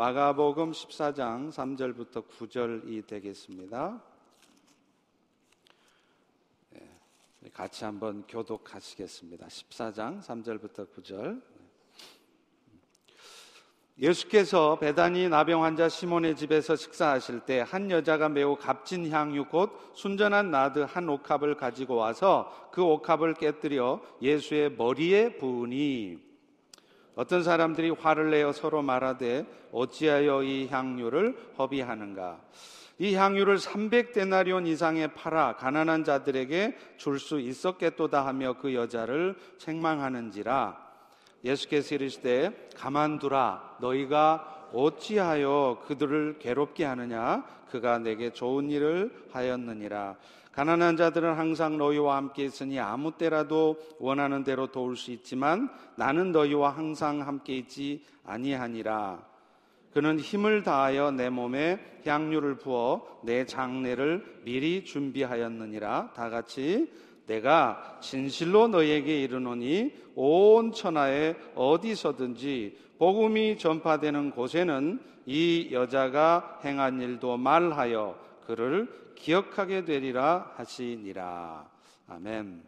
마가복음 14장 3절부터 9절이 되겠습니다. 예, 같이 한번 교독하시겠습니다. 14장 3절부터 9절. 예수께서 베다니 나병 환자 시몬의 집에서 식사하실 때 한 여자가 매우 값진 향유 곧 순전한 나드 한 옥합을 가지고 와서 그 옥합을 깨뜨려 예수의 머리에 부으니 어떤 사람들이 화를 내어 서로 말하되 어찌하여 이 향유를 허비하는가? 이 향유를 300데나리온 이상에 팔아 가난한 자들에게 줄 수 있었겠도다 하며 그 여자를 책망하는지라? 예수께서 이르시되 가만두라. 너희가 어찌하여 그들을 괴롭게 하느냐? 그가 내게 좋은 일을 하였느니라 가난한 자들은 항상 너희와 함께 있으니 아무 때라도 원하는 대로 도울 수 있지만 나는 너희와 항상 함께 있지 아니하니라. 그는 힘을 다하여 내 몸에 향유를 부어 내 장례를 미리 준비하였느니라. 다 같이 내가 진실로 너에게 이르노니 온 천하에 어디서든지 복음이 전파되는 곳에는 이 여자가 행한 일도 말하여 그를 기억하게 되리라 하시니라. 아멘.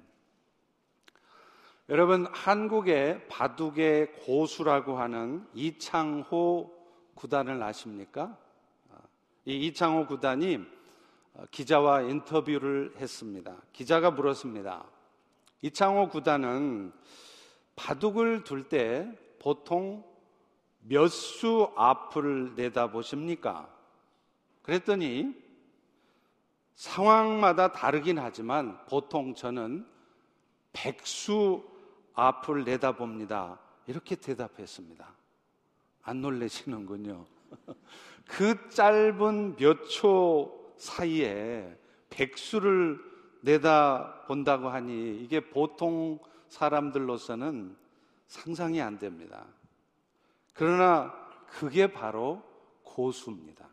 여러분, 한국의 바둑의 고수라고 하는 이창호 구단을 아십니까? 이 이창호 구단이 기자와 인터뷰를 했습니다. 기자가 물었습니다. 이창호 구단은 바둑을 둘 때 보통 몇 수 앞을 내다보십니까? 그랬더니 상황마다 다르긴 하지만 보통 저는 백수 앞을 내다봅니다. 이렇게 대답했습니다. 안 놀라시는군요. 그 짧은 몇 초 사이에 백수를 내다본다고 하니 이게 보통 사람들로서는 상상이 안 됩니다. 그러나 그게 바로 고수입니다.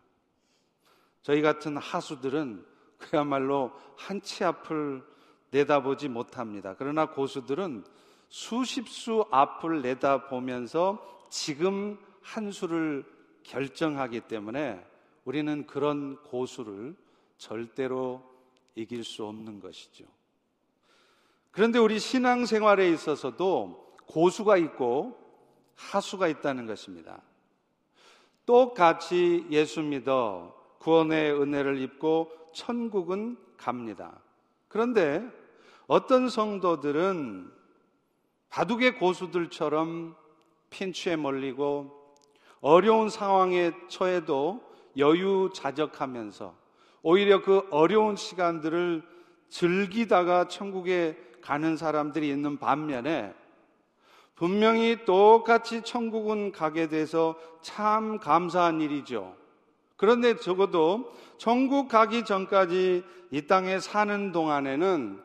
저희 같은 하수들은 그야말로 한치 앞을 내다보지 못합니다. 그러나 고수들은 수십 수 앞을 내다보면서 지금 한 수를 결정하기 때문에 우리는 그런 고수를 절대로 이길 수 없는 것이죠. 그런데 우리 신앙생활에 있어서도 고수가 있고 하수가 있다는 것입니다. 똑같이 예수 믿어 구원의 은혜를 입고 천국은 갑니다. 그런데 어떤 성도들은 바둑의 고수들처럼 핀추에 몰리고 어려운 상황에 처해도 여유자적하면서 오히려 그 어려운 시간들을 즐기다가 천국에 가는 사람들이 있는 반면에 분명히 똑같이 천국은 가게 돼서 참 감사한 일이죠. 그런데 적어도 천국 가기 전까지 이 땅에 사는 동안에는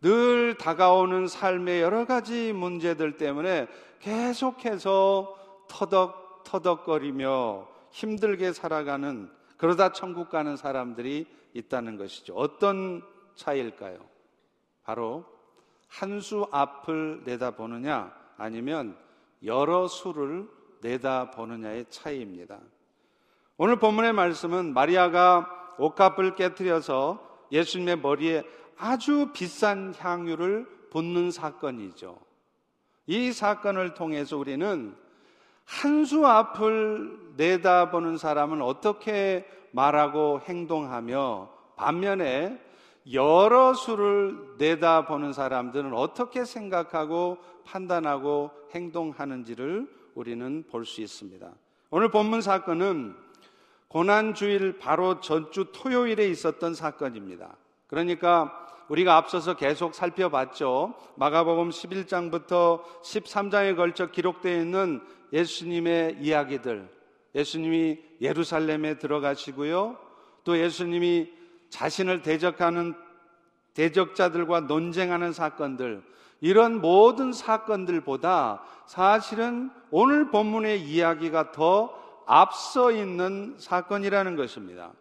늘 다가오는 삶의 여러 가지 문제들 때문에 계속해서 터덕 터덕거리며 힘들게 살아가는 그러다 천국 가는 사람들이 있다는 것이죠. 어떤 차이일까요? 바로 한 수 앞을 내다보느냐 아니면 여러 수를 내다보느냐의 차이입니다. 오늘 본문의 말씀은 마리아가 옥합을 깨뜨려서 예수님의 머리에 아주 비싼 향유를 붓는 사건이죠. 이 사건을 통해서 우리는 한 수 앞을 내다보는 사람은 어떻게 말하고 행동하며 반면에 여러 수를 내다보는 사람들은 어떻게 생각하고 판단하고 행동하는지를 우리는 볼 수 있습니다. 오늘 본문 사건은 고난 주일 바로 전주 토요일에 있었던 사건입니다. 그러니까 우리가 앞서서 계속 살펴봤죠. 마가복음 11장부터 13장에 걸쳐 기록되어 있는 예수님의 이야기들. 예수님이 예루살렘에 들어가시고요. 또 예수님이 자신을 대적하는 대적자들과 논쟁하는 사건들. 이런 모든 사건들보다 사실은 오늘 본문의 이야기가 더 앞서 있는 사건이라는 것입니다.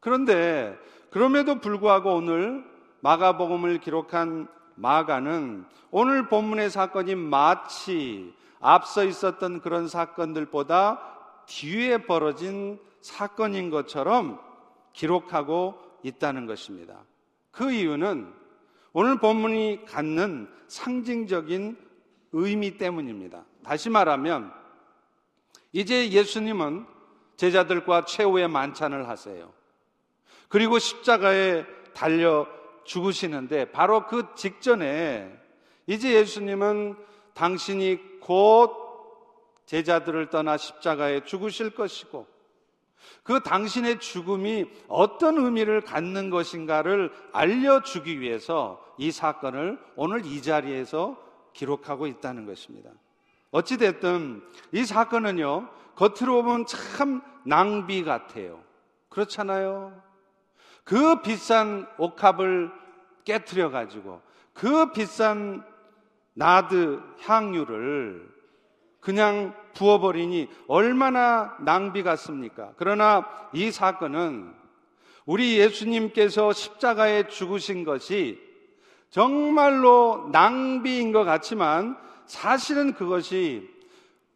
그런데 그럼에도 불구하고 오늘 마가복음을 기록한 마가는 오늘 본문의 사건이 마치 앞서 있었던 그런 사건들보다 뒤에 벌어진 사건인 것처럼 기록하고 있다는 것입니다. 그 이유는 오늘 본문이 갖는 상징적인 의미 때문입니다. 다시 말하면 이제 예수님은 제자들과 최후의 만찬을 하세요. 그리고 십자가에 달려 죽으시는데 바로 그 직전에 이제 예수님은 당신이 곧 제자들을 떠나 십자가에 죽으실 것이고 그 당신의 죽음이 어떤 의미를 갖는 것인가를 알려주기 위해서 이 사건을 오늘 이 자리에서 기록하고 있다는 것입니다. 어찌됐든 이 사건은요, 겉으로 보면 참 낭비 같아요. 그렇잖아요. 그 비싼 옥합을 깨뜨려 가지고 그 비싼 나드 향유를 그냥 부어버리니 얼마나 낭비 같습니까? 그러나 이 사건은 우리 예수님께서 십자가에 죽으신 것이 정말로 낭비인 것 같지만 사실은 그것이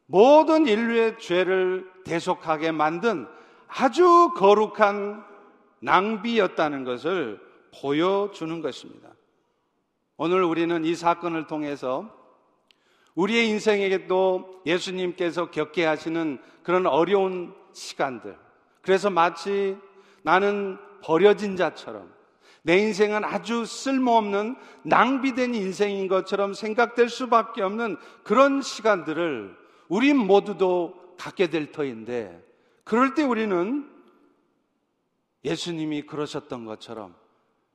모든 인류의 죄를 대속하게 만든 아주 거룩한 낭비였다는 것을 보여주는 것입니다. 오늘 우리는 이 사건을 통해서 우리의 인생에게 또 예수님께서 겪게 하시는 그런 어려운 시간들. 그래서 마치 나는 버려진 자처럼 내 인생은 아주 쓸모없는 낭비된 인생인 것처럼 생각될 수밖에 없는 그런 시간들을 우리 모두도 갖게 될 터인데 그럴 때 우리는 예수님이 그러셨던 것처럼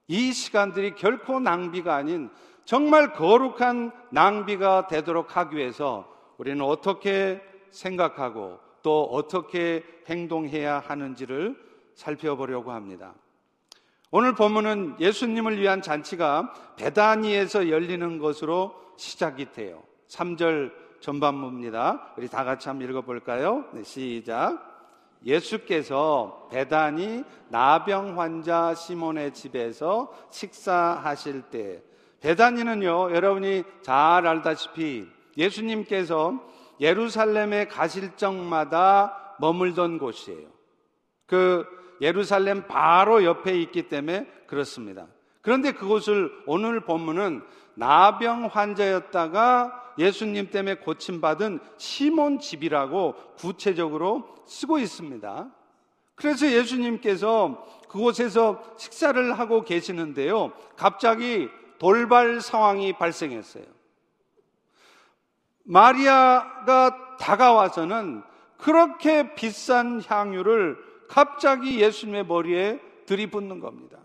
이 시간들이 결코 낭비가 아닌 정말 거룩한 낭비가 되도록 하기 위해서 우리는 어떻게 생각하고 또 어떻게 행동해야 하는지를 살펴보려고 합니다. 오늘 본문은 예수님을 위한 잔치가 베다니에서 열리는 것으로 시작이 돼요. 3절 전반부입니다. 우리 다 같이 한번 읽어볼까요? 네, 시작. 예수께서 배단이 나병 환자 시몬의 집에서 식사하실 때 배단이는요 여러분이 잘 알다시피 예수님께서 예루살렘에 가실 적마다 머물던 곳이에요. 그 예루살렘 바로 옆에 있기 때문에 그렇습니다. 그런데 그곳을 오늘 본문은 나병 환자였다가 예수님 때문에 고침받은 시몬 집이라고 구체적으로 쓰고 있습니다. 그래서 예수님께서 그곳에서 식사를 하고 계시는데요. 갑자기 돌발 상황이 발생했어요. 마리아가 다가와서는 그렇게 비싼 향유를 갑자기 예수님의 머리에 들이붓는 겁니다.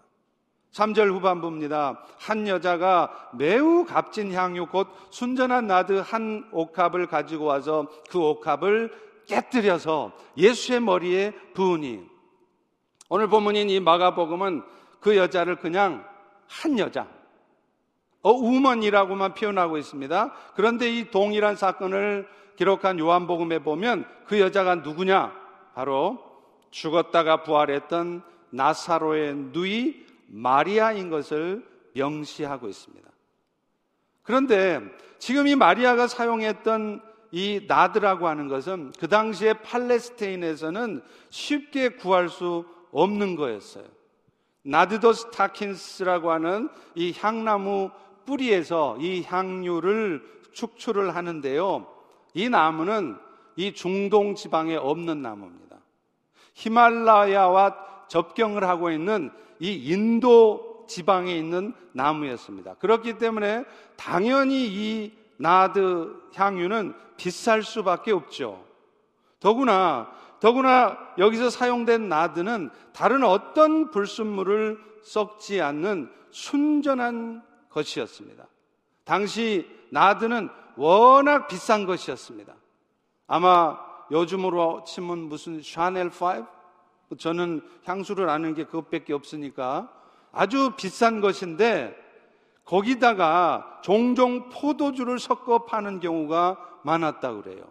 3절 후반부입니다. 한 여자가 매우 값진 향유 곧 순전한 나드 한 옥합을 가지고 와서 그 옥합을 깨뜨려서 예수의 머리에 부으니 오늘 본문인 이 마가복음은 그 여자를 그냥 한 여자 어 우먼이라고만 표현하고 있습니다. 그런데 이 동일한 사건을 기록한 요한복음에 보면 그 여자가 누구냐? 바로 죽었다가 부활했던 나사로의 누이 마리아인 것을 명시하고 있습니다. 그런데 지금 이 마리아가 사용했던 이 나드라고 하는 것은 그 당시에 팔레스테인에서는 쉽게 구할 수 없는 거였어요. 나드도 스 타킨스라고 하는 이 향나무 뿌리에서 이 향유를 축출을 하는데요. 이 나무는 이 중동 지방에 없는 나무입니다. 히말라야와 접경을 하고 있는 이 인도 지방에 있는 나무였습니다. 그렇기 때문에 당연히 이 나드 향유는 비쌀 수밖에 없죠. 더구나 더구나 여기서 사용된 나드는 다른 어떤 불순물을 썩지 않는 순전한 것이었습니다. 당시 나드는 워낙 비싼 것이었습니다. 아마 요즘으로 치면 무슨 샤넬 5? 저는 향수를 아는 게 그것밖에 없으니까 아주 비싼 것인데 거기다가 종종 포도주를 섞어 파는 경우가 많았다 그래요.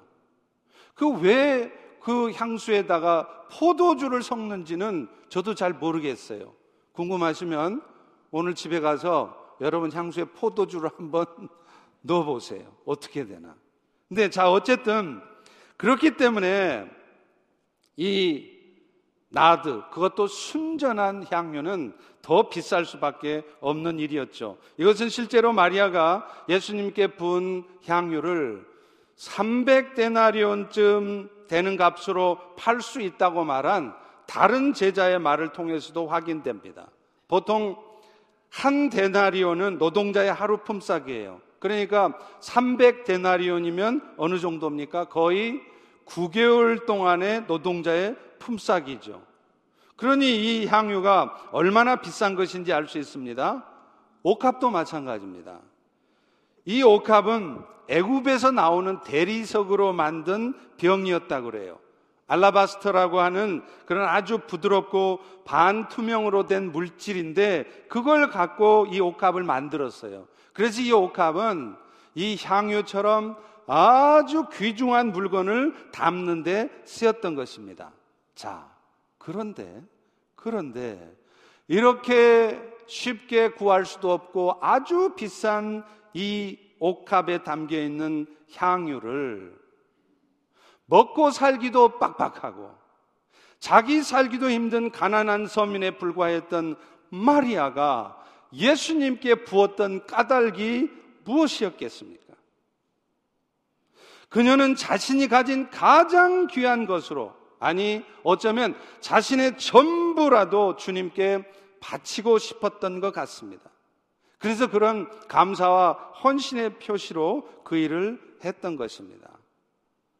그왜그 향수에다가 포도주를 섞는지는 저도 잘 모르겠어요. 궁금하시면 오늘 집에 가서 여러분 향수에 포도주를 한번 넣어 보세요. 어떻게 되나. 근데 자 어쨌든 그렇기 때문에 이 나드, 그것도 순전한 향유는 더 비쌀 수밖에 없는 일이었죠. 이것은 실제로 마리아가 예수님께 분 향유를 300데나리온쯤 되는 값으로 팔 수 있다고 말한 다른 제자의 말을 통해서도 확인됩니다. 보통 한 데나리온은 노동자의 하루 품삯이에요. 그러니까 300데나리온이면 어느 정도입니까? 거의 9개월 동안의 노동자의 품삯이죠. 그러니 이 향유가 얼마나 비싼 것인지 알 수 있습니다. 옥합도 마찬가지입니다. 이 옥합은 애굽에서 나오는 대리석으로 만든 병이었다 그래요. 알라바스터라고 하는 그런 아주 부드럽고 반투명으로 된 물질인데 그걸 갖고 이 옥합을 만들었어요. 그래서 이 옥합은 이 향유처럼 아주 귀중한 물건을 담는데 쓰였던 것입니다. 자, 그런데, 그런데, 이렇게 쉽게 구할 수도 없고 아주 비싼 이 옥합에 담겨 있는 향유를 먹고 살기도 빡빡하고 자기 살기도 힘든 가난한 서민에 불과했던 마리아가 예수님께 부었던 까닭이 무엇이었겠습니까? 그녀는 자신이 가진 가장 귀한 것으로 아니 어쩌면 자신의 전부라도 주님께 바치고 싶었던 것 같습니다. 그래서 그런 감사와 헌신의 표시로 그 일을 했던 것입니다.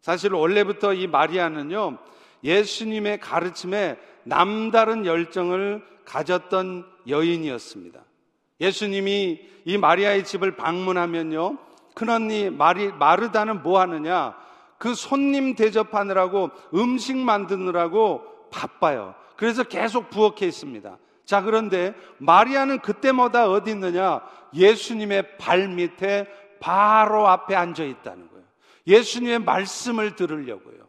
사실 원래부터 이 마리아는요, 예수님의 가르침에 남다른 열정을 가졌던 여인이었습니다. 예수님이 이 마리아의 집을 방문하면요, 큰언니 마리, 마르다는 뭐 하느냐? 그 손님 대접하느라고 음식 만드느라고 바빠요. 그래서 계속 부엌에 있습니다. 자, 그런데 마리아는 그때마다 어디 있느냐? 예수님의 발 밑에 바로 앞에 앉아 있다는 거예요. 예수님의 말씀을 들으려고요.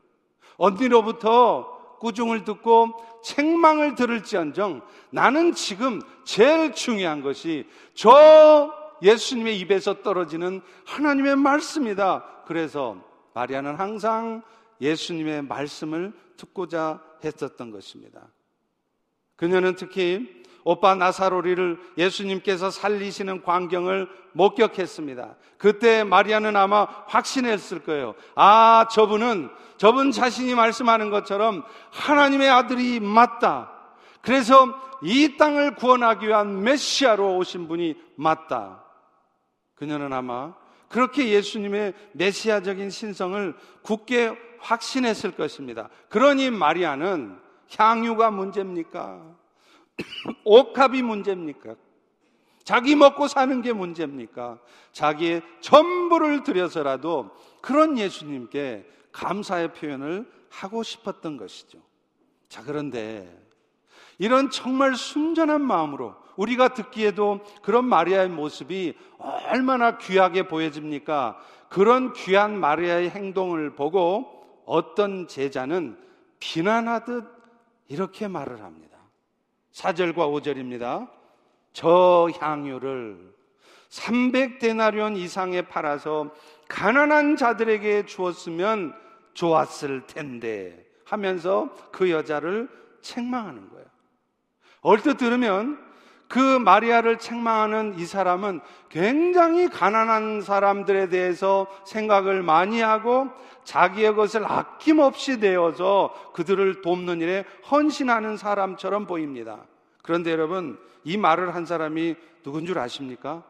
언니로부터 꾸중을 듣고 책망을 들을지언정 나는 지금 제일 중요한 것이 저 예수님의 입에서 떨어지는 하나님의 말씀이다. 그래서 마리아는 항상 예수님의 말씀을 듣고자 했었던 것입니다. 그녀는 특히 오빠 나사로리를 예수님께서 살리시는 광경을 목격했습니다. 그때 마리아는 아마 확신했을 거예요. 아, 저분은, 저분 자신이 말씀하는 것처럼 하나님의 아들이 맞다. 그래서 이 땅을 구원하기 위한 메시아로 오신 분이 맞다. 그녀는 아마 그렇게 예수님의 메시아적인 신성을 굳게 확신했을 것입니다. 그러니 마리아는 향유가 문제입니까? 옥합이 문제입니까? 자기 먹고 사는 게 문제입니까? 자기의 전부를 들여서라도 그런 예수님께 감사의 표현을 하고 싶었던 것이죠. 자, 그런데 이런 정말 순전한 마음으로 우리가 듣기에도 그런 마리아의 모습이 얼마나 귀하게 보여집니까? 그런 귀한 마리아의 행동을 보고 어떤 제자는 비난하듯 이렇게 말을 합니다. 4절과 5절입니다. 저 향유를 300데나리온 이상에 팔아서 가난한 자들에게 주었으면 좋았을 텐데 하면서 그 여자를 책망하는 거예요. 얼핏 들으면 그 마리아를 책망하는 이 사람은 굉장히 가난한 사람들에 대해서 생각을 많이 하고 자기의 것을 아낌없이 내어서 그들을 돕는 일에 헌신하는 사람처럼 보입니다. 그런데 여러분, 이 말을 한 사람이 누군 줄 아십니까?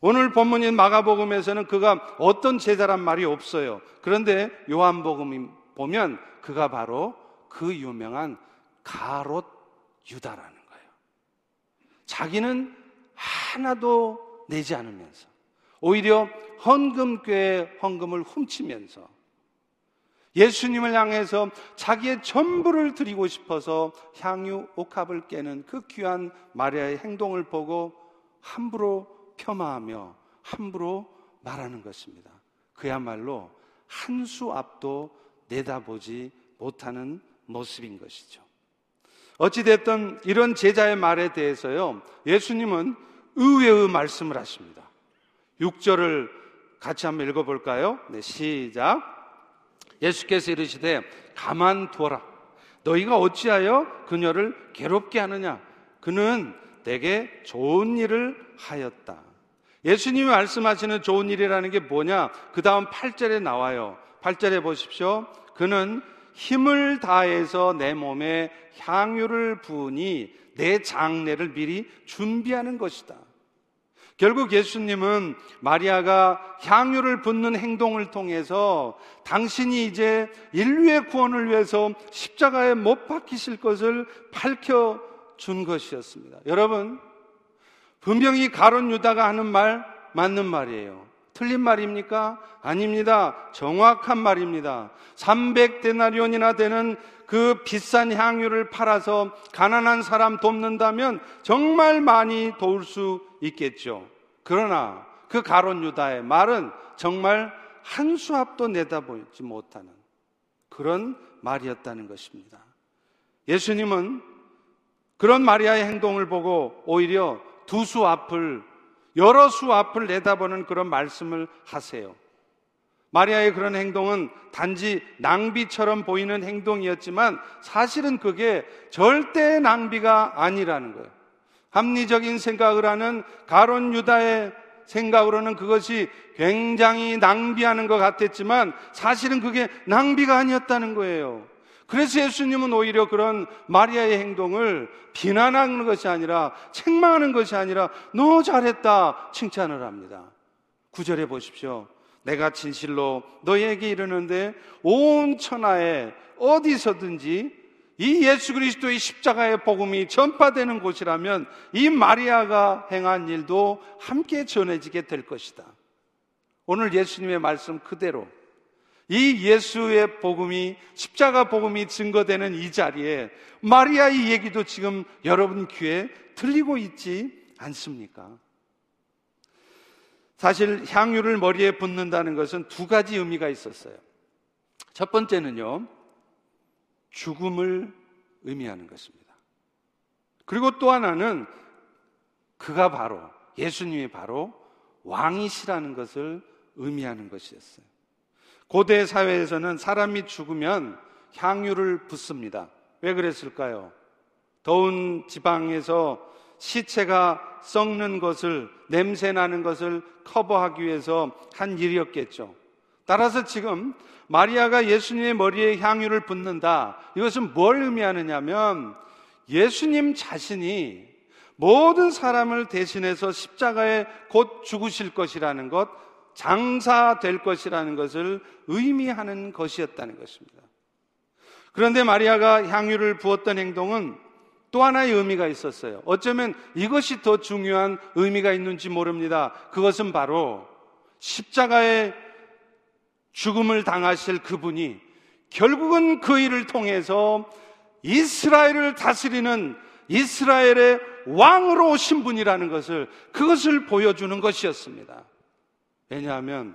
오늘 본문인 마가복음에서는 그가 어떤 제자란 말이 없어요. 그런데 요한복음 보면 그가 바로 그 유명한 가롯 유다라는. 자기는 하나도 내지 않으면서 오히려 헌금교회 헌금을 훔치면서 예수님을 향해서 자기의 전부를 드리고 싶어서 향유 옥합을 깨는 그 귀한 마리아의 행동을 보고 함부로 폄하하며 함부로 말하는 것입니다. 그야말로 한 수 앞도 내다보지 못하는 모습인 것이죠. 어찌됐든 이런 제자의 말에 대해서요, 예수님은 의외의 말씀을 하십니다. 6절을 같이 한번 읽어볼까요? 네, 시작. 예수께서 이르시되 가만 두어라. 너희가 어찌하여 그녀를 괴롭게 하느냐? 그는 내게 좋은 일을 하였다. 예수님이 말씀하시는 좋은 일이라는 게 뭐냐? 그 다음 8절에 나와요. 8절에 보십시오. 그는 힘을 다해서 내 몸에 향유를 부으니 내 장례를 미리 준비하는 것이다. 결국 예수님은 마리아가 향유를 붓는 행동을 통해서 당신이 이제 인류의 구원을 위해서 십자가에 못 박히실 것을 밝혀 준 것이었습니다. 여러분, 분명히 가론 유다가 하는 말 맞는 말이에요. 틀린 말입니까? 아닙니다. 정확한 말입니다. 300데나리온이나 되는 그 비싼 향유를 팔아서 가난한 사람 돕는다면 정말 많이 도울 수 있겠죠. 그러나 그 가론 유다의 말은 정말 한 수 앞도 내다보지 못하는 그런 말이었다는 것입니다. 예수님은 그런 마리아의 행동을 보고 오히려 두 수 앞을 여러 수 앞을 내다보는 그런 말씀을 하세요. 마리아의 그런 행동은 단지 낭비처럼 보이는 행동이었지만 사실은 그게 절대 낭비가 아니라는 거예요. 합리적인 생각을 하는 가론 유다의 생각으로는 그것이 굉장히 낭비하는 것 같았지만 사실은 그게 낭비가 아니었다는 거예요. 그래서 예수님은 오히려 그런 마리아의 행동을 비난하는 것이 아니라 책망하는 것이 아니라 너 잘했다 칭찬을 합니다. 구절에 보십시오. 내가 진실로 너에게 이르는데 온 천하에 어디서든지 이 예수 그리스도의 십자가의 복음이 전파되는 곳이라면 이 마리아가 행한 일도 함께 전해지게 될 것이다. 오늘 예수님의 말씀 그대로 이 예수의 복음이 십자가 복음이 증거되는 이 자리에 마리아의 얘기도 지금 여러분 귀에 들리고 있지 않습니까? 사실 향유를 머리에 붓는다는 것은 두 가지 의미가 있었어요. 첫 번째는요. 죽음을 의미하는 것입니다. 그리고 또 하나는 그가 바로 예수님이 바로 왕이시라는 것을 의미하는 것이었어요. 고대 사회에서는 사람이 죽으면 향유를 붓습니다. 왜 그랬을까요? 더운 지방에서 시체가 썩는 것을, 냄새 나는 것을 커버하기 위해서 한 일이었겠죠. 따라서 지금 마리아가 예수님의 머리에 향유를 붓는다. 이것은 뭘 의미하느냐면 예수님 자신이 모든 사람을 대신해서 십자가에 곧 죽으실 것이라는 것, 장사될 것이라는 것을 의미하는 것이었다는 것입니다. 그런데 마리아가 향유를 부었던 행동은 또 하나의 의미가 있었어요. 어쩌면 이것이 더 중요한 의미가 있는지 모릅니다. 그것은 바로 십자가의 죽음을 당하실 그분이 결국은 그 일을 통해서 이스라엘을 다스리는 이스라엘의 왕으로 오신 분이라는 것을 그것을 보여주는 것이었습니다. 왜냐하면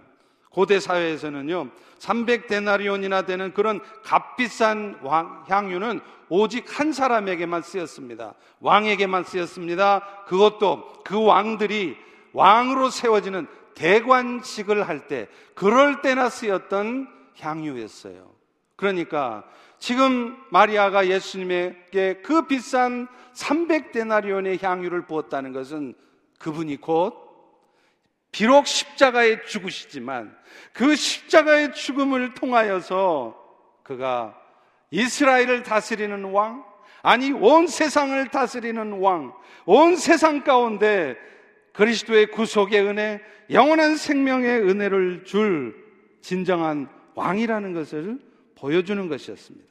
고대 사회에서는요, 300데나리온이나 되는 그런 값비싼 향유는 오직 한 사람에게만 쓰였습니다. 왕에게만 쓰였습니다. 그것도 그 왕들이 왕으로 세워지는 대관식을 할 때, 그럴 때나 쓰였던 향유였어요. 그러니까 지금 마리아가 예수님에게 그 비싼 300데나리온의 향유를 부었다는 것은 그분이 곧 비록 십자가에 죽으시지만 그 십자가의 죽음을 통하여서 그가 이스라엘을 다스리는 왕, 아니 온 세상을 다스리는 왕, 온 세상 가운데 그리스도의 구속의 은혜, 영원한 생명의 은혜를 줄 진정한 왕이라는 것을 보여주는 것이었습니다.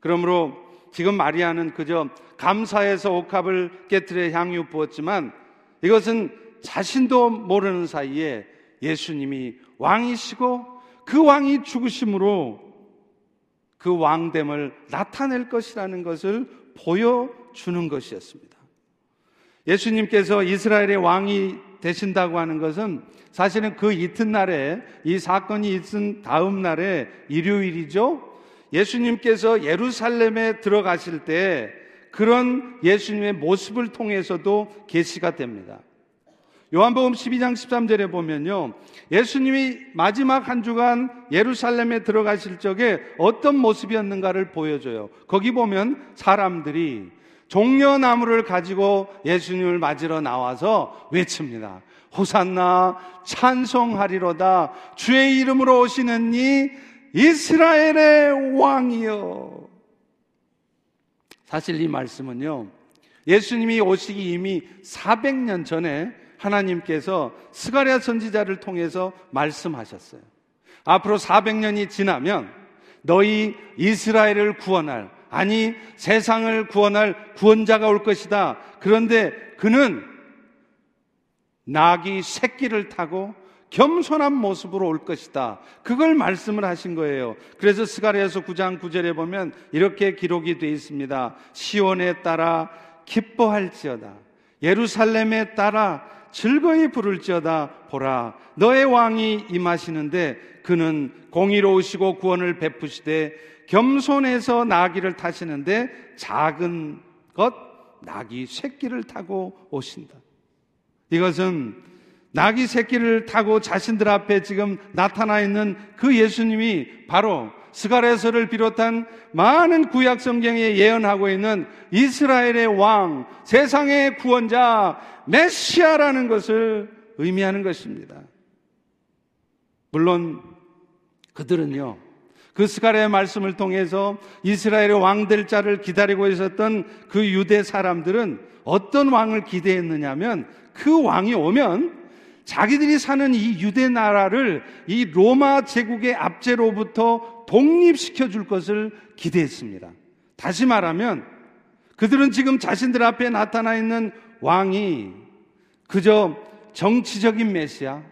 그러므로 지금 마리아는 그저 감사해서 옥합을 깨뜨려 향유 부었지만 이것은 자신도 모르는 사이에 예수님이 왕이시고 그 왕이 죽으심으로 그 왕됨을 나타낼 것이라는 것을 보여주는 것이었습니다. 예수님께서 이스라엘의 왕이 되신다고 하는 것은 사실은 그 이튿날에 이 사건이 있은 다음 날에 일요일이죠. 예수님께서 예루살렘에 들어가실 때 그런 예수님의 모습을 통해서도 계시가 됩니다. 요한복음 12장 13절에 보면요. 예수님이 마지막 한 주간 예루살렘에 들어가실 적에 어떤 모습이었는가를 보여줘요. 거기 보면 사람들이 종려나무를 가지고 예수님을 맞으러 나와서 외칩니다. 호산나 찬송하리로다 주의 이름으로 오시는 이 이스라엘의 왕이여. 사실 이 말씀은요. 예수님이 오시기 이미 400년 전에 하나님께서 스가랴 선지자를 통해서 말씀하셨어요. 앞으로 400년이 지나면 너희 이스라엘을 구원할 아니 세상을 구원할 구원자가 올 것이다. 그런데 그는 낙이 새끼를 타고 겸손한 모습으로 올 것이다. 그걸 말씀을 하신 거예요. 그래서 스가랴에서 9장 9절에 보면 이렇게 기록이 되어 있습니다. 시온에 따라 기뻐할지어다. 예루살렘에 따라 즐거이 부를지어다 보라 너의 왕이 임하시는데 그는 공의로우시고 구원을 베푸시되 겸손해서 나귀를 타시는데 작은 것 나귀 새끼를 타고 오신다. 이것은 나귀 새끼를 타고 자신들 앞에 지금 나타나 있는 그 예수님이 바로 스가레서를 비롯한 많은 구약 성경에 예언하고 있는 이스라엘의 왕, 세상의 구원자, 메시아라는 것을 의미하는 것입니다. 물론 그들은요, 그 스가랴의 말씀을 통해서 이스라엘의 왕 될 자를 기다리고 있었던 그 유대 사람들은 어떤 왕을 기대했느냐면 그 왕이 오면 자기들이 사는 이 유대 나라를 이 로마 제국의 압제로부터 독립시켜 줄 것을 기대했습니다. 다시 말하면 그들은 지금 자신들 앞에 나타나 있는 왕이 그저 정치적인 메시아,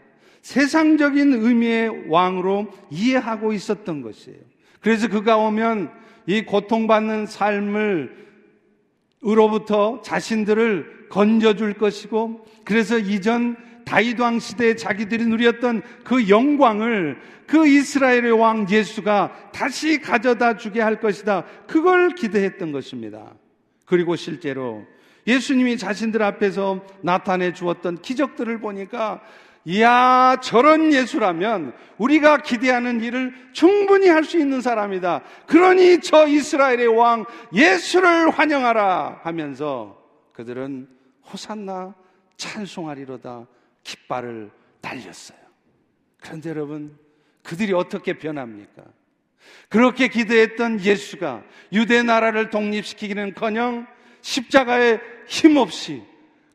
세상적인 의미의 왕으로 이해하고 있었던 것이에요. 그래서 그가 오면 이 고통받는 삶을 으로부터 자신들을 건져줄 것이고 그래서 이전 다윗 왕 시대에 자기들이 누렸던 그 영광을 그 이스라엘의 왕 예수가 다시 가져다 주게 할 것이다. 그걸 기대했던 것입니다. 그리고 실제로 예수님이 자신들 앞에서 나타내 주었던 기적들을 보니까 이야, 저런 예수라면 우리가 기대하는 일을 충분히 할 수 있는 사람이다. 그러니 저 이스라엘의 왕 예수를 환영하라 하면서 그들은 호산나 찬송하리로다 깃발을 달렸어요. 그런데 여러분, 그들이 어떻게 변합니까? 그렇게 기대했던 예수가 유대 나라를 독립시키기는 커녕 십자가에 힘없이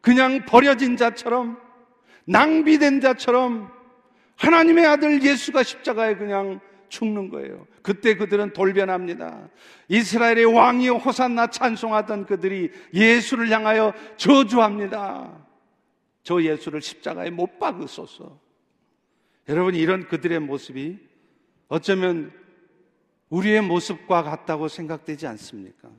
그냥 버려진 자처럼 낭비된 자처럼 하나님의 아들 예수가 십자가에 그냥 죽는 거예요. 그때 그들은 돌변합니다. 이스라엘의 왕이 호산나 찬송하던 그들이 예수를 향하여 저주합니다. 저 예수를 십자가에 못 박으소서. 여러분, 이런 그들의 모습이 어쩌면 우리의 모습과 같다고 생각되지 않습니까?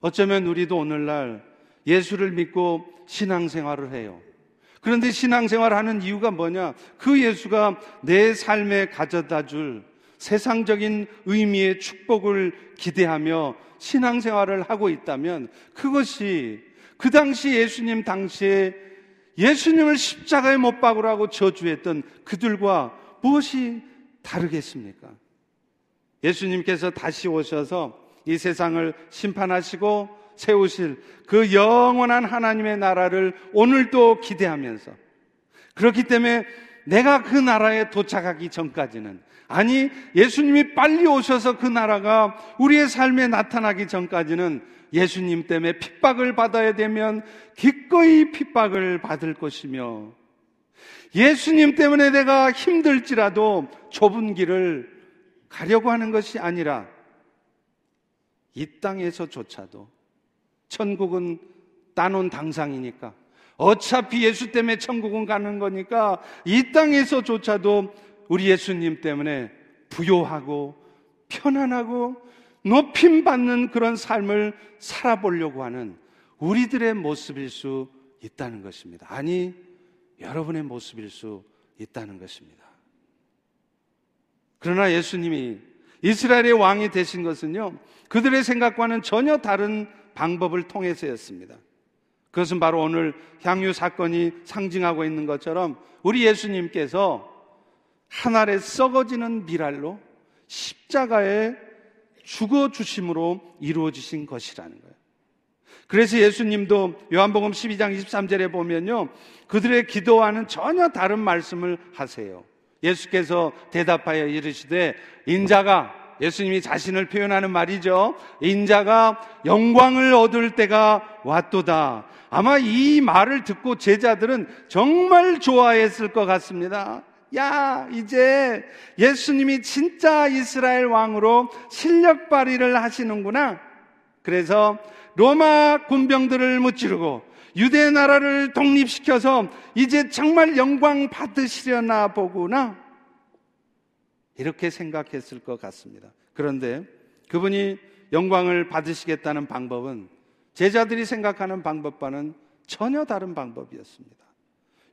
어쩌면 우리도 오늘날 예수를 믿고 신앙생활을 해요. 그런데 신앙생활 하는 이유가 뭐냐? 그 예수가 내 삶에 가져다 줄 세상적인 의미의 축복을 기대하며 신앙생활을 하고 있다면 그것이 그 당시 예수님 당시에 예수님을 십자가에 못 박으라고 저주했던 그들과 무엇이 다르겠습니까? 예수님께서 다시 오셔서 이 세상을 심판하시고 세우실 그 영원한 하나님의 나라를 오늘도 기대하면서 그렇기 때문에 내가 그 나라에 도착하기 전까지는 아니 예수님이 빨리 오셔서 그 나라가 우리의 삶에 나타나기 전까지는 예수님 때문에 핍박을 받아야 되면 기꺼이 핍박을 받을 것이며 예수님 때문에 내가 힘들지라도 좁은 길을 가려고 하는 것이 아니라 이 땅에서조차도 천국은 따놓은 당상이니까 어차피 예수 때문에 천국은 가는 거니까 이 땅에서조차도 우리 예수님 때문에 부요하고 편안하고 높임 받는 그런 삶을 살아보려고 하는 우리들의 모습일 수 있다는 것입니다. 아니, 여러분의 모습일 수 있다는 것입니다. 그러나 예수님이 이스라엘의 왕이 되신 것은요, 그들의 생각과는 전혀 다른 방법을 통해서였습니다. 그것은 바로 오늘 향유 사건이 상징하고 있는 것처럼 우리 예수님께서 하늘에 썩어지는 미랄로 십자가에 죽어 주심으로 이루어지신 것이라는 거예요. 그래서 예수님도 요한복음 12장 23절에 보면요. 그들의 기도와는 전혀 다른 말씀을 하세요. 예수께서 대답하여 이르시되 인자가 예수님이 자신을 표현하는 말이죠. 인자가 영광을 얻을 때가 왔도다. 아마 이 말을 듣고 제자들은 정말 좋아했을 것 같습니다. 야, 이제 예수님이 진짜 이스라엘 왕으로 실력 발휘를 하시는구나. 그래서 로마 군병들을 무찌르고 유대 나라를 독립시켜서 이제 정말 영광 받으시려나 보구나. 이렇게 생각했을 것 같습니다. 그런데 그분이 영광을 받으시겠다는 방법은 제자들이 생각하는 방법과는 전혀 다른 방법이었습니다.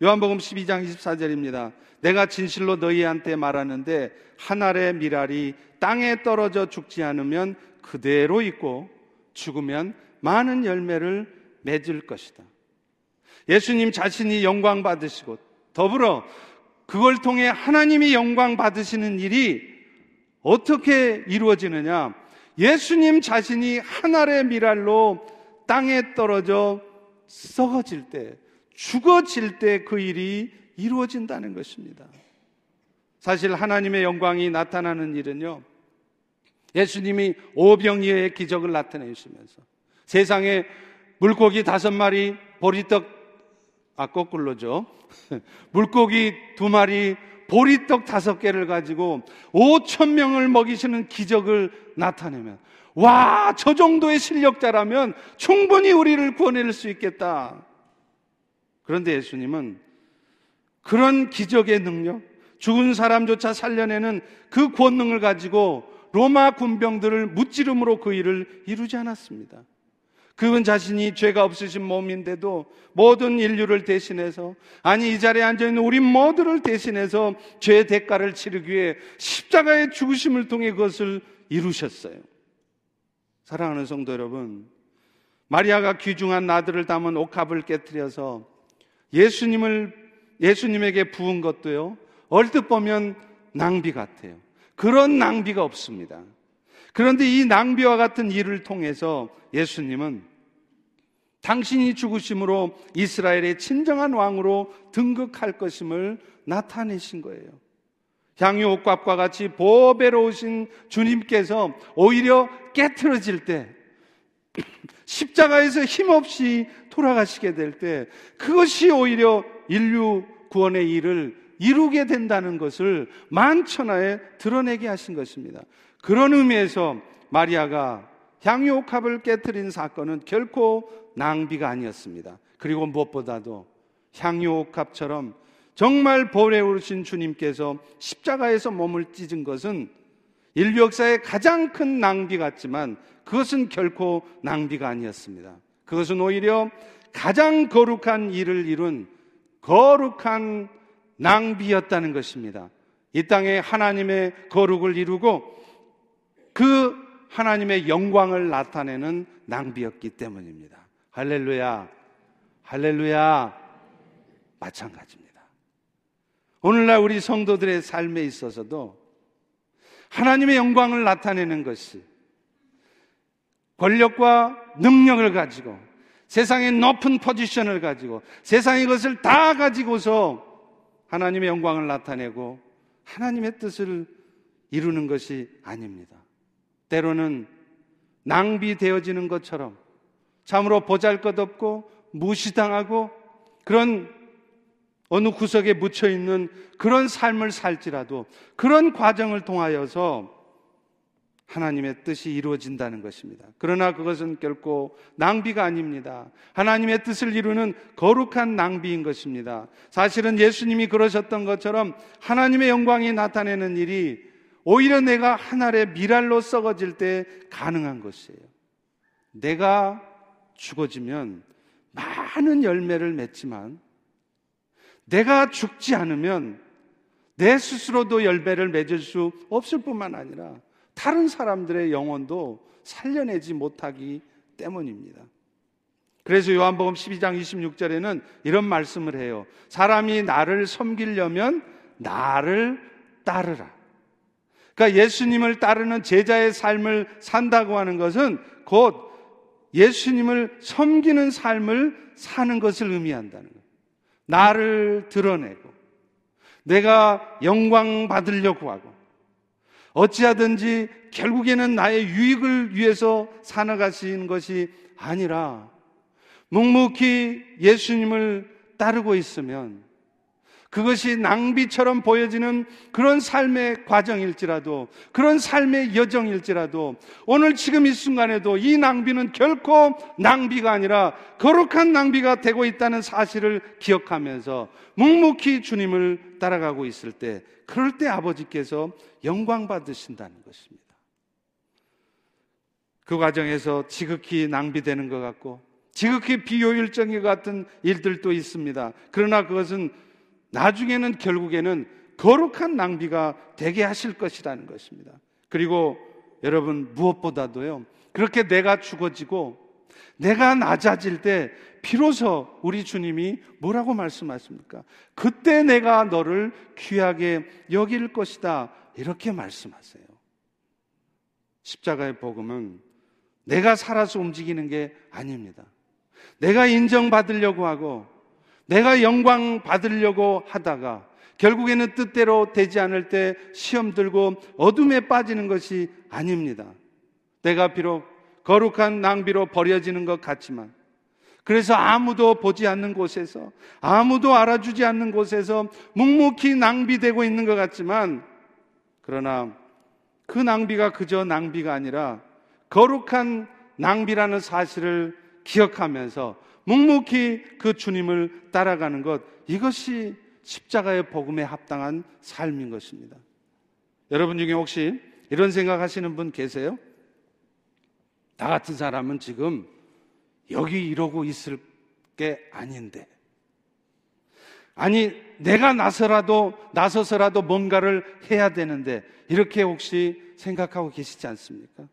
요한복음 12장 24절입니다. 내가 진실로 너희한테 말하는데 한 알의 미랄이 땅에 떨어져 죽지 않으면 그대로 있고 죽으면 많은 열매를 맺을 것이다. 예수님 자신이 영광 받으시고 더불어 그걸 통해 하나님이 영광 받으시는 일이 어떻게 이루어지느냐? 예수님 자신이 하늘의 미랄로 땅에 떨어져 썩어질 때, 죽어질 때 그 일이 이루어진다는 것입니다. 사실 하나님의 영광이 나타나는 일은요, 예수님이 오병이어의 기적을 나타내시면서 세상에 물고기 다섯 마리, 보리떡 아, 거꾸로죠. 물고기 두 마리, 보리떡 다섯 개를 가지고 5천 명을 먹이시는 기적을 나타내면, 와, 저 정도의 실력자라면 충분히 우리를 구원해낼 수 있겠다. 그런데 예수님은 그런 기적의 능력, 죽은 사람조차 살려내는 그 권능을 가지고 로마 군병들을 무찌름으로 그 일을 이루지 않았습니다. 그분 자신이 죄가 없으신 몸인데도 모든 인류를 대신해서 아니 이 자리에 앉아 있는 우리 모두를 대신해서 죄의 대가를 치르기 위해 십자가의 죽으심을 통해 그것을 이루셨어요. 사랑하는 성도 여러분, 마리아가 귀중한 나들을 담은 옥합을 깨뜨려서 예수님을 예수님에게 부은 것도요. 얼뜻 보면 낭비 같아요. 그런 낭비가 없습니다. 그런데 이 낭비와 같은 일을 통해서 예수님은 당신이 죽으심으로 이스라엘의 진정한 왕으로 등극할 것임을 나타내신 거예요. 향유 옥밥과 같이 보배로우신 주님께서 오히려 깨트려질 때 십자가에서 힘없이 돌아가시게 될 때 그것이 오히려 인류 구원의 일을 이루게 된다는 것을 만천하에 드러내게 하신 것입니다. 그런 의미에서 마리아가 향유옥합을 깨뜨린 사건은 결코 낭비가 아니었습니다. 그리고 무엇보다도 향유옥합처럼 정말 보배 오르신 주님께서 십자가에서 몸을 찢은 것은 인류 역사의 가장 큰 낭비 같지만 그것은 결코 낭비가 아니었습니다. 그것은 오히려 가장 거룩한 일을 이룬 거룩한 낭비였다는 것입니다. 이 땅에 하나님의 거룩을 이루고 그 하나님의 영광을 나타내는 낭비였기 때문입니다. 할렐루야. 할렐루야. 마찬가지입니다. 오늘날 우리 성도들의 삶에 있어서도 하나님의 영광을 나타내는 것이 권력과 능력을 가지고 세상의 높은 포지션을 가지고 세상의 것을 다 가지고서 하나님의 영광을 나타내고 하나님의 뜻을 이루는 것이 아닙니다. 때로는 낭비되어지는 것처럼 참으로 보잘 것 없고 무시당하고 그런 어느 구석에 묻혀 있는 그런 삶을 살지라도 그런 과정을 통하여서 하나님의 뜻이 이루어진다는 것입니다. 그러나 그것은 결코 낭비가 아닙니다. 하나님의 뜻을 이루는 거룩한 낭비인 것입니다. 사실은 예수님이 그러셨던 것처럼 하나님의 영광이 나타내는 일이 오히려 내가 하늘의 미랄로 썩어질 때 가능한 것이에요. 내가 죽어지면 많은 열매를 맺지만 내가 죽지 않으면 내 스스로도 열매를 맺을 수 없을 뿐만 아니라 다른 사람들의 영혼도 살려내지 못하기 때문입니다. 그래서 요한복음 12장 26절에는 이런 말씀을 해요. 사람이 나를 섬기려면 나를 따르라. 그러니까 예수님을 따르는 제자의 삶을 산다고 하는 것은 곧 예수님을 섬기는 삶을 사는 것을 의미한다는 거예요. 나를 드러내고 내가 영광 받으려고 하고 어찌하든지 결국에는 나의 유익을 위해서 살아가시는 것이 아니라 묵묵히 예수님을 따르고 있으면 그것이 낭비처럼 보여지는 그런 삶의 과정일지라도, 그런 삶의 여정일지라도, 오늘 지금 이 순간에도 이 낭비는 결코 낭비가 아니라 거룩한 낭비가 되고 있다는 사실을 기억하면서 묵묵히 주님을 따라가고 있을 때, 그럴 때 아버지께서 영광 받으신다는 것입니다. 그 과정에서 지극히 낭비되는 것 같고, 지극히 비효율적인 것 같은 일들도 있습니다. 그러나 그것은 나중에는 결국에는 거룩한 낭비가 되게 하실 것이라는 것입니다. 그리고 여러분 무엇보다도요. 그렇게 내가 죽어지고 내가 낮아질 때 비로소 우리 주님이 뭐라고 말씀하십니까? 그때 내가 너를 귀하게 여길 것이다. 이렇게 말씀하세요. 십자가의 복음은 내가 살아서 움직이는 게 아닙니다. 내가 인정받으려고 하고 내가 영광 받으려고 하다가 결국에는 뜻대로 되지 않을 때 시험 들고 어둠에 빠지는 것이 아닙니다. 내가 비록 거룩한 낭비로 버려지는 것 같지만 그래서 아무도 보지 않는 곳에서 아무도 알아주지 않는 곳에서 묵묵히 낭비되고 있는 것 같지만 그러나 그 낭비가 그저 낭비가 아니라 거룩한 낭비라는 사실을 기억하면서 묵묵히 그 주님을 따라가는 것, 이것이 십자가의 복음에 합당한 삶인 것입니다. 여러분 중에 혹시 이런 생각 하시는 분 계세요? 나 같은 사람은 지금 여기 이러고 있을 게 아닌데. 아니, 내가 나서라도, 나서서라도 뭔가를 해야 되는데, 이렇게 혹시 생각하고 계시지 않습니까?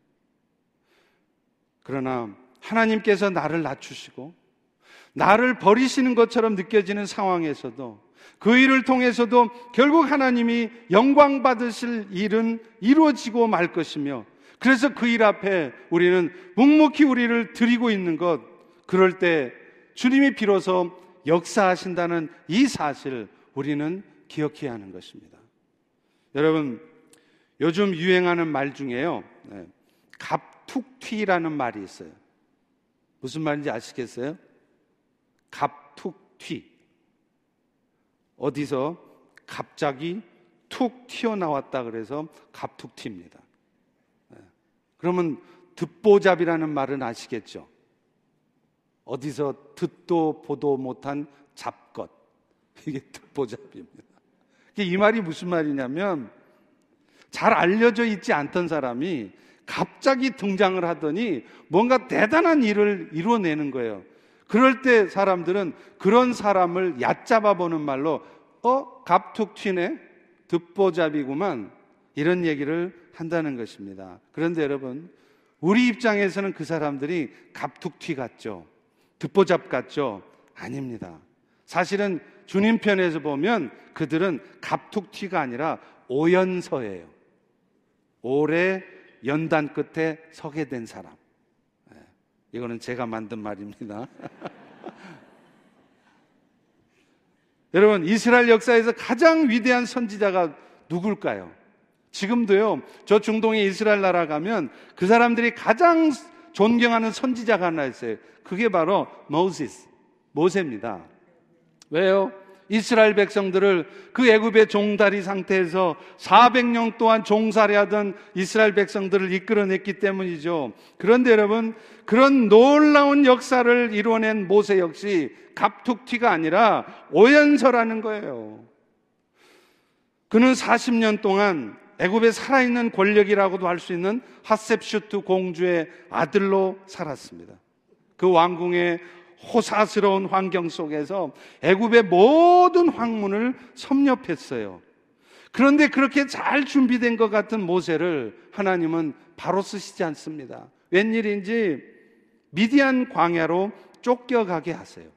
그러나 하나님께서 나를 낮추시고, 나를 버리시는 것처럼 느껴지는 상황에서도 그 일을 통해서도 결국 하나님이 영광 받으실 일은 이루어지고 말 것이며 그래서 그 일 앞에 우리는 묵묵히 우리를 드리고 있는 것 그럴 때 주님이 비로소 역사하신다는 이 사실 우리는 기억해야 하는 것입니다. 여러분 요즘 유행하는 말 중에요. 네, 갑툭튀라는 말이 있어요. 무슨 말인지 아시겠어요? 갑툭튀. 어디서 갑자기 툭 튀어나왔다 그래서 갑툭튀입니다. 네. 그러면 듣보잡이라는 말은 아시겠죠? 어디서 듣도 보도 못한 잡것. 이게 듣보잡입니다. 이 말이 무슨 말이냐면 잘 알려져 있지 않던 사람이 갑자기 등장을 하더니 뭔가 대단한 일을 이루어내는 거예요. 그럴 때 사람들은 그런 사람을 얕잡아 보는 말로 어 갑툭 튀네 듣보잡이구만 이런 얘기를 한다는 것입니다. 그런데 여러분 우리 입장에서는 그 사람들이 갑툭 튀 같죠. 듣보잡 같죠. 아닙니다. 사실은 주님 편에서 보면 그들은 갑툭 튀가 아니라 오연서예요. 오래 연단 끝에 서게 된 사람. 이거는 제가 만든 말입니다. 여러분, 이스라엘 역사에서 가장 위대한 선지자가 누굴까요? 지금도요, 저 중동에 이스라엘 나라 가면 그 사람들이 가장 존경하는 선지자가 하나 있어요. 그게 바로 모세스, 모세입니다. 왜요? 이스라엘 백성들을 그 애굽의 종다리 상태에서 400년 동안 종살이하던 이스라엘 백성들을 이끌어냈기 때문이죠. 그런데 여러분 그런 놀라운 역사를 이루어낸 모세 역시 갑툭튀가 아니라 오연서라는 거예요. 그는 40년 동안 애굽에 살아있는 권력이라고도 할 수 있는 하셉슈트 공주의 아들로 살았습니다. 그 왕궁의 호사스러운 환경 속에서 애굽의 모든 황문을 섭렵했어요. 그런데 그렇게 잘 준비된 것 같은 모세를 하나님은 바로 쓰시지 않습니다. 웬일인지 미디안 광야로 쫓겨가게 하세요.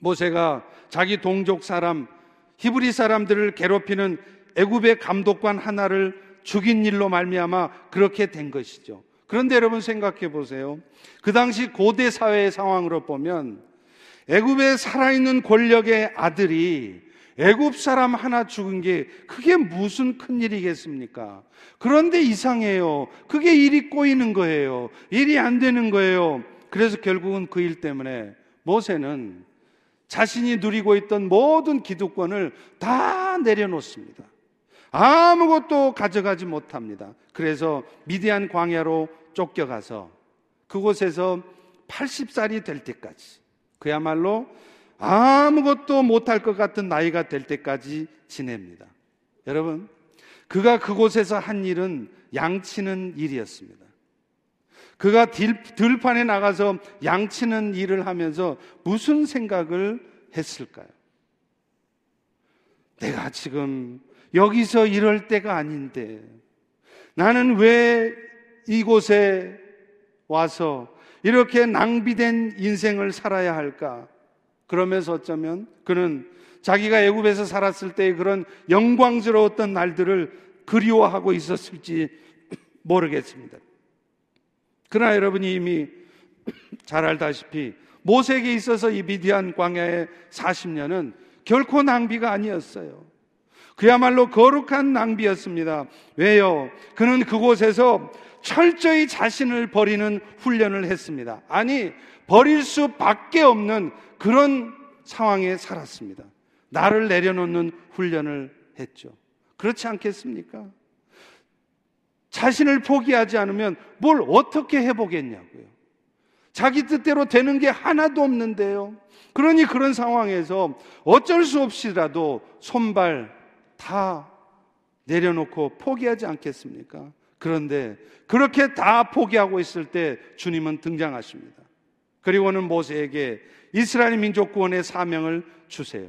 모세가 자기 동족 사람 히브리 사람들을 괴롭히는 애굽의 감독관 하나를 죽인 일로 말미암아 그렇게 된 것이죠. 그런데 여러분 생각해 보세요. 그 당시 고대 사회의 상황으로 보면 애굽에 살아있는 권력의 아들이 애굽 사람 하나 죽은 게 그게 무슨 큰 일이겠습니까? 그런데 이상해요. 그게 일이 꼬이는 거예요. 일이 안 되는 거예요. 그래서 결국은 그 일 때문에 모세는 자신이 누리고 있던 모든 기득권을 다 내려놓습니다. 아무것도 가져가지 못합니다. 그래서 미디안 광야로 쫓겨가서 그곳에서 80살이 될 때까지 그야말로 아무것도 못할 것 같은 나이가 될 때까지 지냅니다. 여러분, 그가 그곳에서 한 일은 양치는 일이었습니다. 그가 들 판에 나가서 양치는 일을 하면서 무슨 생각을 했을까요? 내가 지금 여기서 이럴 때가 아닌데 나는 왜 이곳에 와서 이렇게 낭비된 인생을 살아야 할까? 그러면서 어쩌면 그는 자기가 애굽에서 살았을 때의 그런 영광스러웠던 날들을 그리워하고 있었을지 모르겠습니다. 그러나 여러분이 이미 잘 알다시피 모세에게 있어서 이 미디안 광야의 40년은 결코 낭비가 아니었어요. 그야말로 거룩한 낭비였습니다. 왜요? 그는 그곳에서 철저히 자신을 버리는 훈련을 했습니다. 아니, 버릴 수밖에 없는 그런 상황에 살았습니다. 나를 내려놓는 훈련을 했죠. 그렇지 않겠습니까? 자신을 포기하지 않으면 뭘 어떻게 해보겠냐고요. 자기 뜻대로 되는 게 하나도 없는데요. 그러니 그런 상황에서 어쩔 수 없이라도 손발 다 내려놓고 포기하지 않겠습니까? 그런데 그렇게 다 포기하고 있을 때 주님은 등장하십니다. 그리고는 모세에게 이스라엘 민족 구원의 사명을 주세요.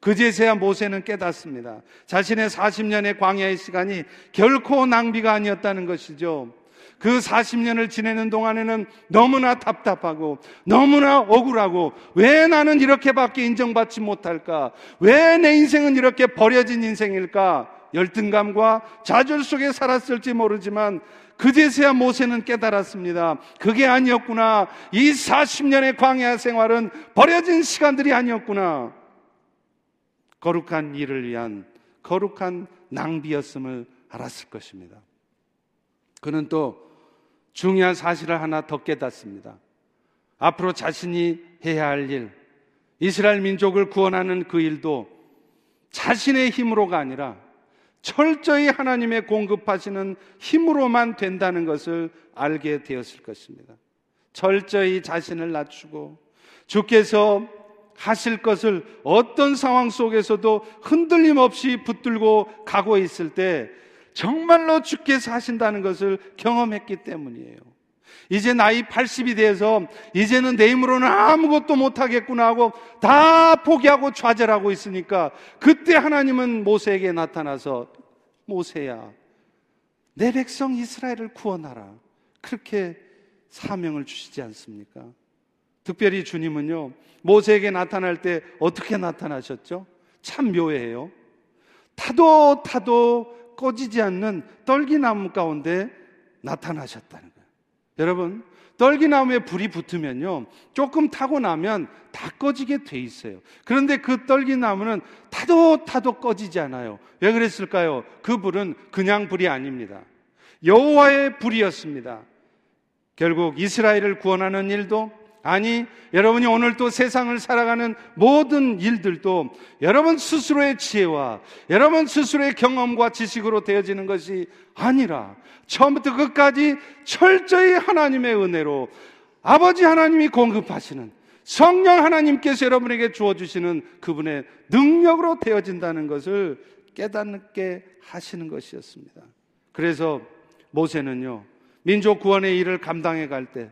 그제서야 모세는 깨닫습니다. 자신의 40년의 광야의 시간이 결코 낭비가 아니었다는 것이죠. 그 40년을 지내는 동안에는 너무나 답답하고 너무나 억울하고 왜 나는 이렇게밖에 인정받지 못할까? 왜 내 인생은 이렇게 버려진 인생일까? 열등감과 좌절 속에 살았을지 모르지만 그제서야 모세는 깨달았습니다. 그게 아니었구나. 이 40년의 광야 생활은 버려진 시간들이 아니었구나. 거룩한 일을 위한 거룩한 낭비였음을 알았을 것입니다. 그는 또 중요한 사실을 하나 더 깨닫습니다. 앞으로 자신이 해야 할 일, 이스라엘 민족을 구원하는 그 일도 자신의 힘으로가 아니라 철저히 하나님의 공급하시는 힘으로만 된다는 것을 알게 되었을 것입니다. 철저히 자신을 낮추고 주께서 하실 것을 어떤 상황 속에서도 흔들림 없이 붙들고 가고 있을 때 정말로 주께서 하신다는 것을 경험했기 때문이에요. 이제 나이 80이 돼서 이제는 내 힘으로는 아무것도 못하겠구나 하고 다 포기하고 좌절하고 있으니까 그때 하나님은 모세에게 나타나서 모세야, 내 백성 이스라엘을 구원하라. 그렇게 사명을 주시지 않습니까? 특별히 주님은요, 모세에게 나타날 때 어떻게 나타나셨죠? 참 묘해요. 타도 타도 꺼지지 않는 떨기나무 가운데 나타나셨다는. 여러분, 떨기나무에 불이 붙으면요, 조금 타고 나면 다 꺼지게 돼 있어요. 그런데 그 떨기나무는 타도 타도 꺼지지 않아요. 왜 그랬을까요? 그 불은 그냥 불이 아닙니다. 여호와의 불이었습니다. 결국 이스라엘을 구원하는 일도 아니, 여러분이 오늘 또 세상을 살아가는 모든 일들도 여러분 스스로의 지혜와 여러분 스스로의 경험과 지식으로 되어지는 것이 아니라 처음부터 끝까지 철저히 하나님의 은혜로 아버지 하나님이 공급하시는 성령 하나님께서 여러분에게 주어주시는 그분의 능력으로 되어진다는 것을 깨닫게 하시는 것이었습니다. 그래서 모세는요, 민족 구원의 일을 감당해 갈 때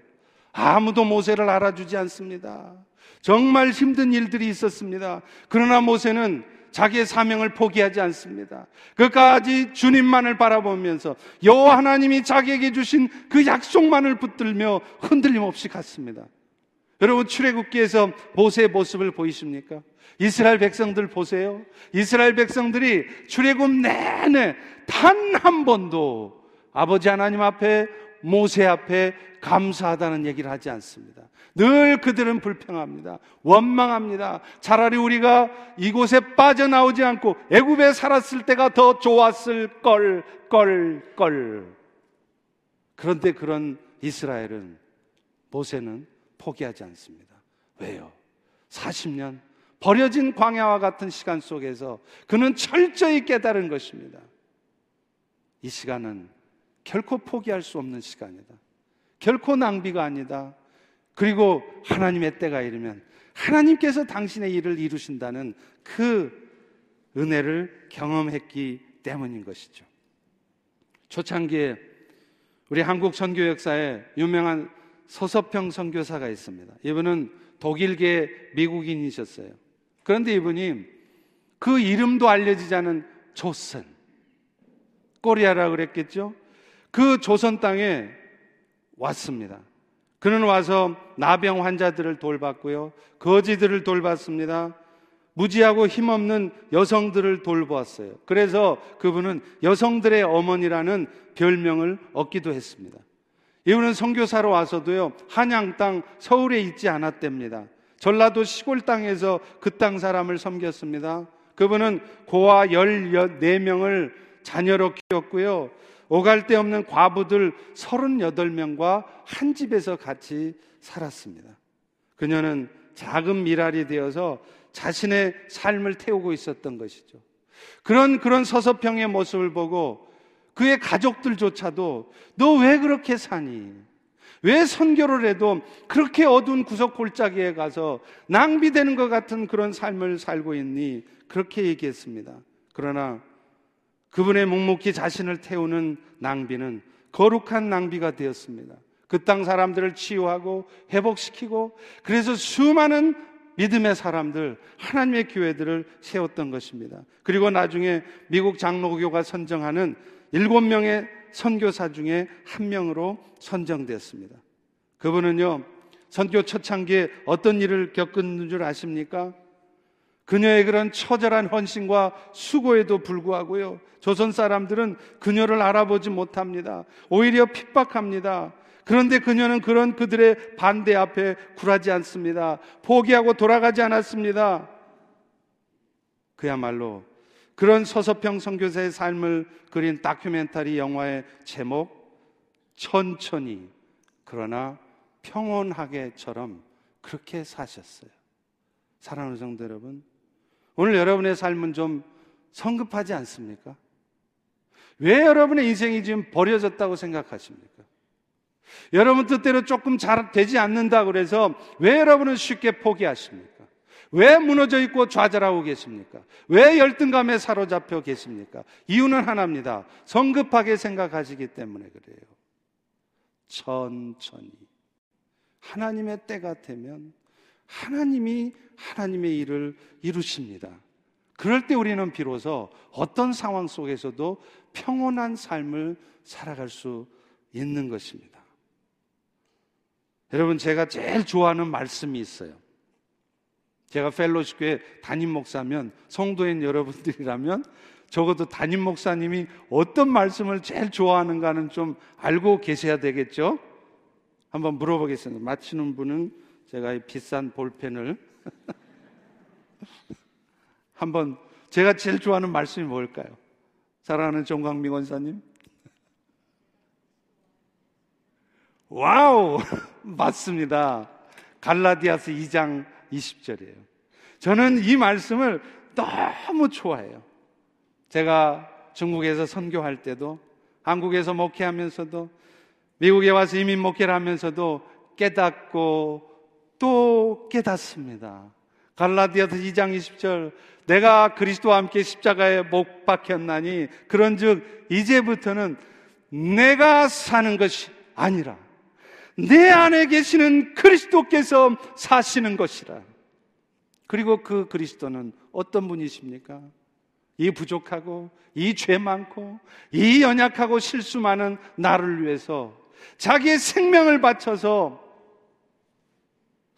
아무도 모세를 알아주지 않습니다. 정말 힘든 일들이 있었습니다. 그러나 모세는 자기의 사명을 포기하지 않습니다. 끝까지 주님만을 바라보면서 여호와 하나님이 자기에게 주신 그 약속만을 붙들며 흔들림 없이 갔습니다. 여러분 출애굽기에서 모세의 모습을 보이십니까? 이스라엘 백성들 보세요. 이스라엘 백성들이 출애굽 내내 단 한 번도 아버지 하나님 앞에 모세 앞에 감사하다는 얘기를 하지 않습니다. 늘 그들은 불평합니다. 원망합니다. 차라리 우리가 이곳에 빠져나오지 않고 애굽에 살았을 때가 더 좋았을 걸, 걸, 걸. 그런데 그런 이스라엘은 모세는 포기하지 않습니다. 왜요? 40년 버려진 광야와 같은 시간 속에서 그는 철저히 깨달은 것입니다. 이 시간은 결코 포기할 수 없는 시간이다. 결코 낭비가 아니다. 그리고 하나님의 때가 이르면 하나님께서 당신의 일을 이루신다는 그 은혜를 경험했기 때문인 것이죠. 초창기에 우리 한국 선교 역사에 유명한 서서평 선교사가 있습니다. 이분은 독일계 미국인이셨어요. 그런데 이분이 그 이름도 알려지지 않은 조선, 꼬리아라 그랬겠죠? 그 조선 땅에 왔습니다. 그는 와서 나병 환자들을 돌봤고요. 거지들을 돌봤습니다. 무지하고 힘없는 여성들을 돌보았어요. 그래서 그분은 여성들의 어머니라는 별명을 얻기도 했습니다. 이분은 선교사로 와서도요, 한양 땅 서울에 있지 않았답니다. 전라도 시골 땅에서 그 땅 사람을 섬겼습니다. 그분은 고아 14명을 자녀로 키웠고요. 오갈 데 없는 과부들 38명과 한 집에서 같이 살았습니다. 그녀는 작은 미랄이 되어서 자신의 삶을 태우고 있었던 것이죠. 그런 그런 서서평의 모습을 보고 그의 가족들조차도 너 왜 그렇게 사니? 왜 선교를 해도 그렇게 어두운 구석 골짜기에 가서 낭비되는 것 같은 그런 삶을 살고 있니? 그렇게 얘기했습니다. 그러나 그분의 묵묵히 자신을 태우는 낭비는 거룩한 낭비가 되었습니다. 그 땅 사람들을 치유하고 회복시키고 그래서 수많은 믿음의 사람들, 하나님의 교회들을 세웠던 것입니다. 그리고 나중에 미국 장로교가 선정하는 일곱 명의 선교사 중에 한 명으로 선정됐습니다. 그분은요, 선교 초창기에 어떤 일을 겪은 줄 아십니까? 그녀의 그런 처절한 헌신과 수고에도 불구하고요. 조선 사람들은 그녀를 알아보지 못합니다. 오히려 핍박합니다. 그런데 그녀는 그런 그들의 반대 앞에 굴하지 않습니다. 포기하고 돌아가지 않았습니다. 그야말로 그런 서서평 선교사의 삶을 그린 다큐멘터리 영화의 제목 천천히 그러나 평온하게처럼 그렇게 사셨어요. 사랑하는 성도 여러분, 오늘 여러분의 삶은 좀 성급하지 않습니까? 왜 여러분의 인생이 지금 버려졌다고 생각하십니까? 여러분 뜻대로 조금 잘 되지 않는다 그래서 왜 여러분은 쉽게 포기하십니까? 왜 무너져 있고 좌절하고 계십니까? 왜 열등감에 사로잡혀 계십니까? 이유는 하나입니다. 성급하게 생각하시기 때문에 그래요. 천천히. 하나님의 때가 되면 하나님이 하나님의 일을 이루십니다. 그럴 때 우리는 비로소 어떤 상황 속에서도 평온한 삶을 살아갈 수 있는 것입니다. 여러분, 제가 제일 좋아하는 말씀이 있어요. 제가 펠로시 교회 담임 목사면 성도인 여러분들이라면 적어도 담임 목사님이 어떤 말씀을 제일 좋아하는가는 좀 알고 계셔야 되겠죠? 한번 물어보겠습니다. 맞히는 분은 제가 이 비싼 볼펜을 한번 제가 제일 좋아하는 말씀이 뭘까요? 사랑하는 정광민 권사님. Wow! 맞습니다. 갈라디아서 2장 20절이에요. 저는 이 말씀을 너무 좋아해요. 제가 중국에서 선교할 때도 한국에서 목회하면서도 미국에 와서 이민 목회를 하면서도 깨닫고 또 깨닫습니다. 갈라디아서 2장 20절 내가 그리스도와 함께 십자가에 못 박혔나니 그런즉 이제부터는 내가 사는 것이 아니라 내 안에 계시는 그리스도께서 사시는 것이라. 그리고 그 그리스도는 어떤 분이십니까? 이 부족하고 이 죄 많고 이 연약하고 실수 많은 나를 위해서 자기의 생명을 바쳐서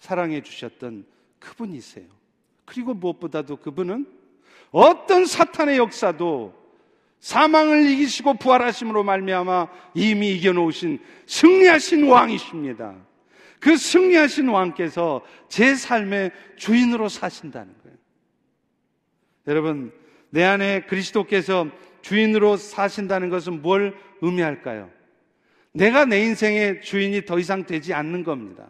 사랑해 주셨던 그분이세요. 그리고 무엇보다도 그분은 어떤 사탄의 역사도 사망을 이기시고 부활하심으로 말미암아 이미 이겨 놓으신 승리하신 왕이십니다. 그 승리하신 왕께서 제 삶의 주인으로 사신다는 거예요. 여러분, 내 안에 그리스도께서 주인으로 사신다는 것은 뭘 의미할까요? 내가 내 인생의 주인이 더 이상 되지 않는 겁니다.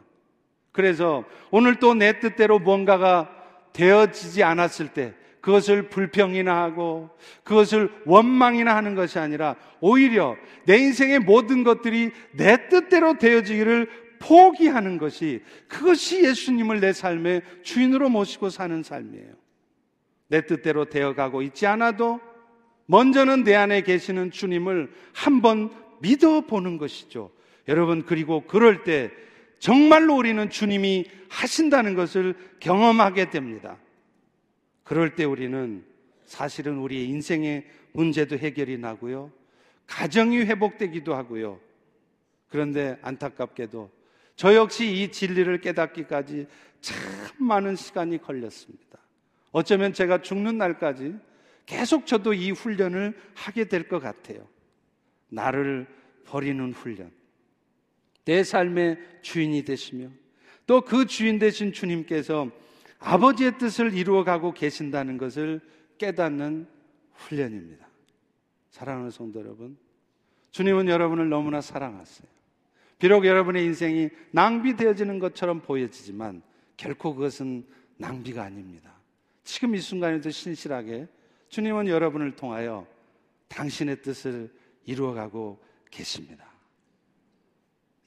그래서 오늘 또 내 뜻대로 뭔가가 되어지지 않았을 때 그것을 불평이나 하고 그것을 원망이나 하는 것이 아니라 오히려 내 인생의 모든 것들이 내 뜻대로 되어지기를 포기하는 것이 그것이 예수님을 내 삶의 주인으로 모시고 사는 삶이에요. 내 뜻대로 되어가고 있지 않아도 먼저는 내 안에 계시는 주님을 한번 믿어보는 것이죠. 여러분, 그리고 그럴 때 정말로 우리는 주님이 하신다는 것을 경험하게 됩니다. 그럴 때 우리는 사실은 우리의 인생의 문제도 해결이 나고요. 가정이 회복되기도 하고요. 그런데 안타깝게도 저 역시 이 진리를 깨닫기까지 참 많은 시간이 걸렸습니다. 어쩌면 제가 죽는 날까지 계속 저도 이 훈련을 하게 될 것 같아요. 나를 버리는 훈련. 내 삶의 주인이 되시며 또 그 주인 되신 주님께서 아버지의 뜻을 이루어가고 계신다는 것을 깨닫는 훈련입니다. 사랑하는 성도 여러분, 주님은 여러분을 너무나 사랑하세요. 비록 여러분의 인생이 낭비되어지는 것처럼 보여지지만 결코 그것은 낭비가 아닙니다. 지금 이 순간에도 신실하게 주님은 여러분을 통하여 당신의 뜻을 이루어가고 계십니다.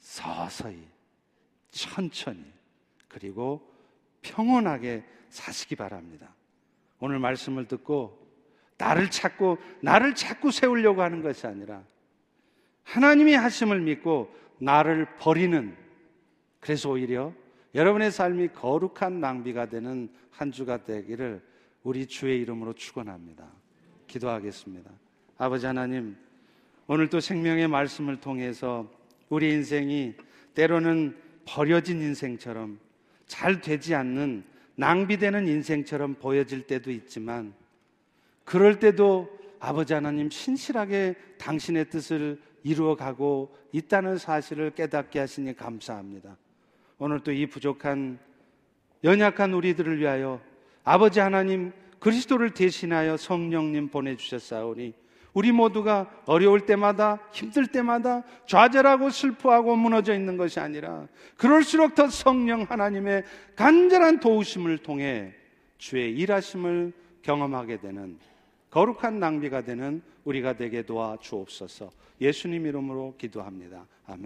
서서히, 천천히, 그리고 평온하게 사시기 바랍니다. 오늘 말씀을 듣고 나를 찾고 나를 자꾸 세우려고 하는 것이 아니라 하나님이 하심을 믿고 나를 버리는 그래서 오히려 여러분의 삶이 거룩한 낭비가 되는 한 주가 되기를 우리 주의 이름으로 축원합니다. 기도하겠습니다. 아버지 하나님, 오늘 또 생명의 말씀을 통해서 우리 인생이 때로는 버려진 인생처럼 잘 되지 않는 낭비되는 인생처럼 보여질 때도 있지만 그럴 때도 아버지 하나님 신실하게 당신의 뜻을 이루어 가고 있다는 사실을 깨닫게 하시니 감사합니다. 오늘 또 이 부족한 연약한 우리들을 위하여 아버지 하나님 그리스도를 대신하여 성령님 보내주셨사오니 우리 모두가 어려울 때마다 힘들 때마다 좌절하고 슬퍼하고 무너져 있는 것이 아니라 그럴수록 더 성령 하나님의 간절한 도우심을 통해 주의 일하심을 경험하게 되는 거룩한 낭비가 되는 우리가 되게 도와 주옵소서 예수님 이름으로 기도합니다. 아멘.